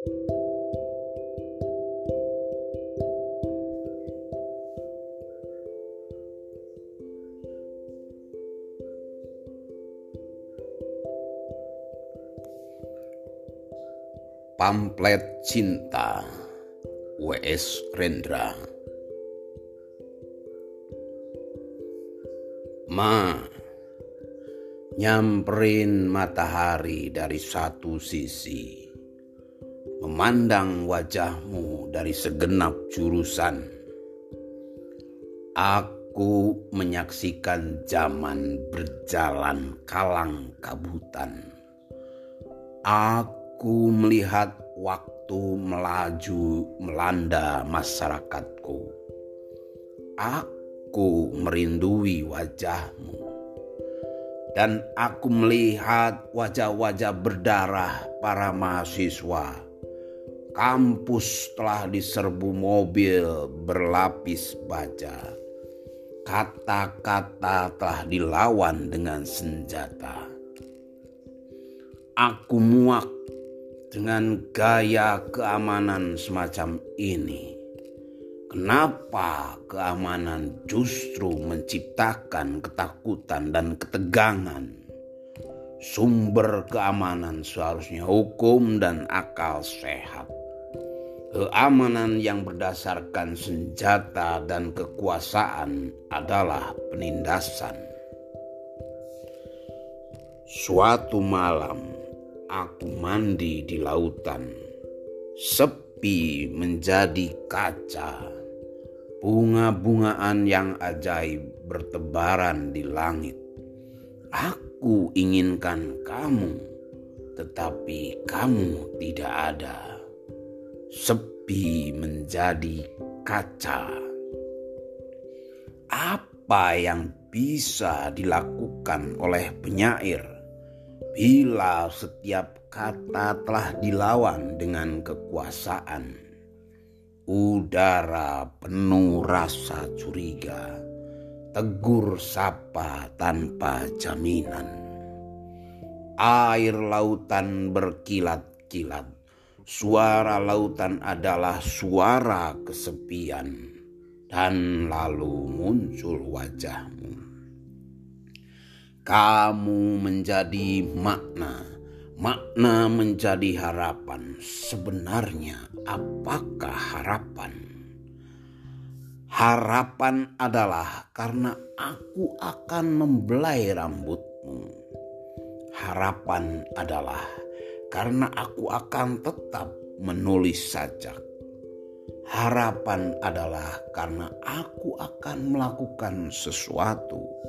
Pamflet Cinta W.S. Rendra Ma Nyamperin matahari dari satu sisi Memandang wajahmu dari segenap jurusan Aku menyaksikan zaman berjalan kalang kabutan Aku melihat waktu melaju melanda masyarakatku. Aku merindui wajahmu. Dan aku melihat wajah-wajah berdarah para mahasiswa. Kampus telah diserbu mobil berlapis baja. Kata-kata telah dilawan dengan senjata. Aku muak dengan gaya keamanan semacam ini? Kenapa keamanan justru menciptakan ketakutan dan ketegangan? Sumber keamanan seharusnya hukum dan akal sehat. Keamanan yang berdasarkan senjata dan kekuasaan adalah penindasan. Suatu malam, aku mandi di lautan. Sepi menjadi kaca. Bunga-bungaan yang ajaib bertebaran di langit. Aku inginkan kamu, tetapi kamu tidak ada. Sepi menjadi kaca. Apa yang bisa dilakukan oleh penyair? bila setiap kata telah dilawan dengan kekuasaan. Udara penuh rasa curiga, tegur sapa tanpa jaminan. Air lautan berkilat-kilat, suara lautan adalah suara kesepian, dan lalu muncul wajahmu kamu menjadi makna, makna menjadi harapan. Sebenarnya, apakah harapan? Harapan adalah karena aku akan membelai rambutmu. Harapan adalah karena aku akan tetap menulis sajak. Harapan adalah karena aku akan melakukan sesuatu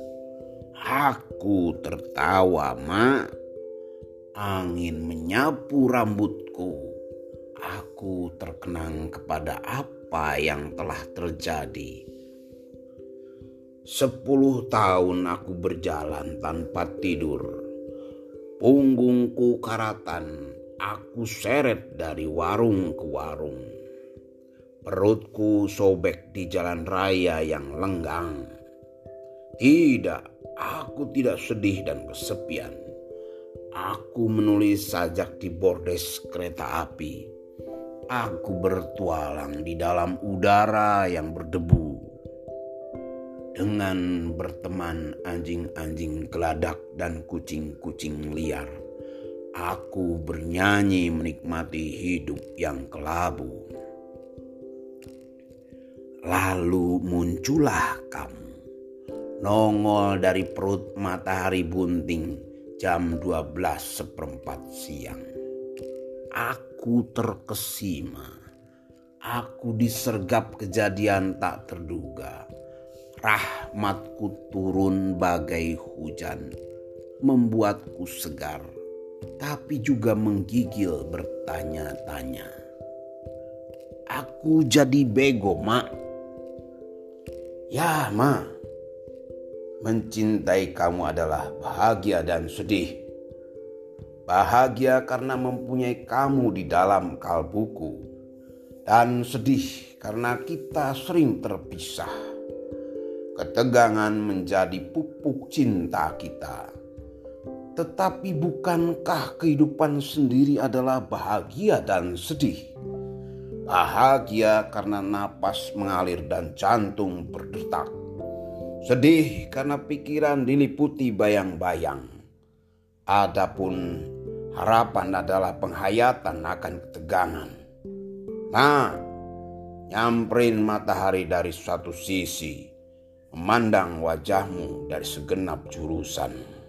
Aku tertawa, Mak. Angin menyapu rambutku. Aku terkenang kepada apa yang telah terjadi. Sepuluh tahun aku berjalan tanpa tidur. Punggungku karatan, aku seret dari warung ke warung. Perutku sobek di jalan raya yang lenggang. Tidak, Aku tidak sedih dan kesepian. Aku menulis sajak di bordes kereta api. Aku bertualang di dalam udara yang berdebu. Dengan berteman anjing-anjing geladak dan kucing-kucing liar. Aku bernyanyi menikmati hidup yang kelabu. Lalu muncullah kamu nongol dari perut matahari bunting jam 12 seperempat siang. Aku terkesima. Aku disergap kejadian tak terduga. Rahmatku turun bagai hujan, membuatku segar, tapi juga menggigil bertanya-tanya. Aku jadi bego, Mak. Ya, Mak Mencintai kamu adalah bahagia dan sedih. Bahagia karena mempunyai kamu di dalam kalbuku, dan sedih karena kita sering terpisah. Ketegangan menjadi pupuk cinta kita. Tetapi bukankah kehidupan sendiri adalah bahagia dan sedih? Bahagia karena napas mengalir dan jantung berdetak. Sedih karena pikiran diliputi bayang-bayang. Adapun harapan adalah penghayatan akan ketegangan. Nah, nyamperin matahari dari satu sisi, memandang wajahmu dari segenap jurusan.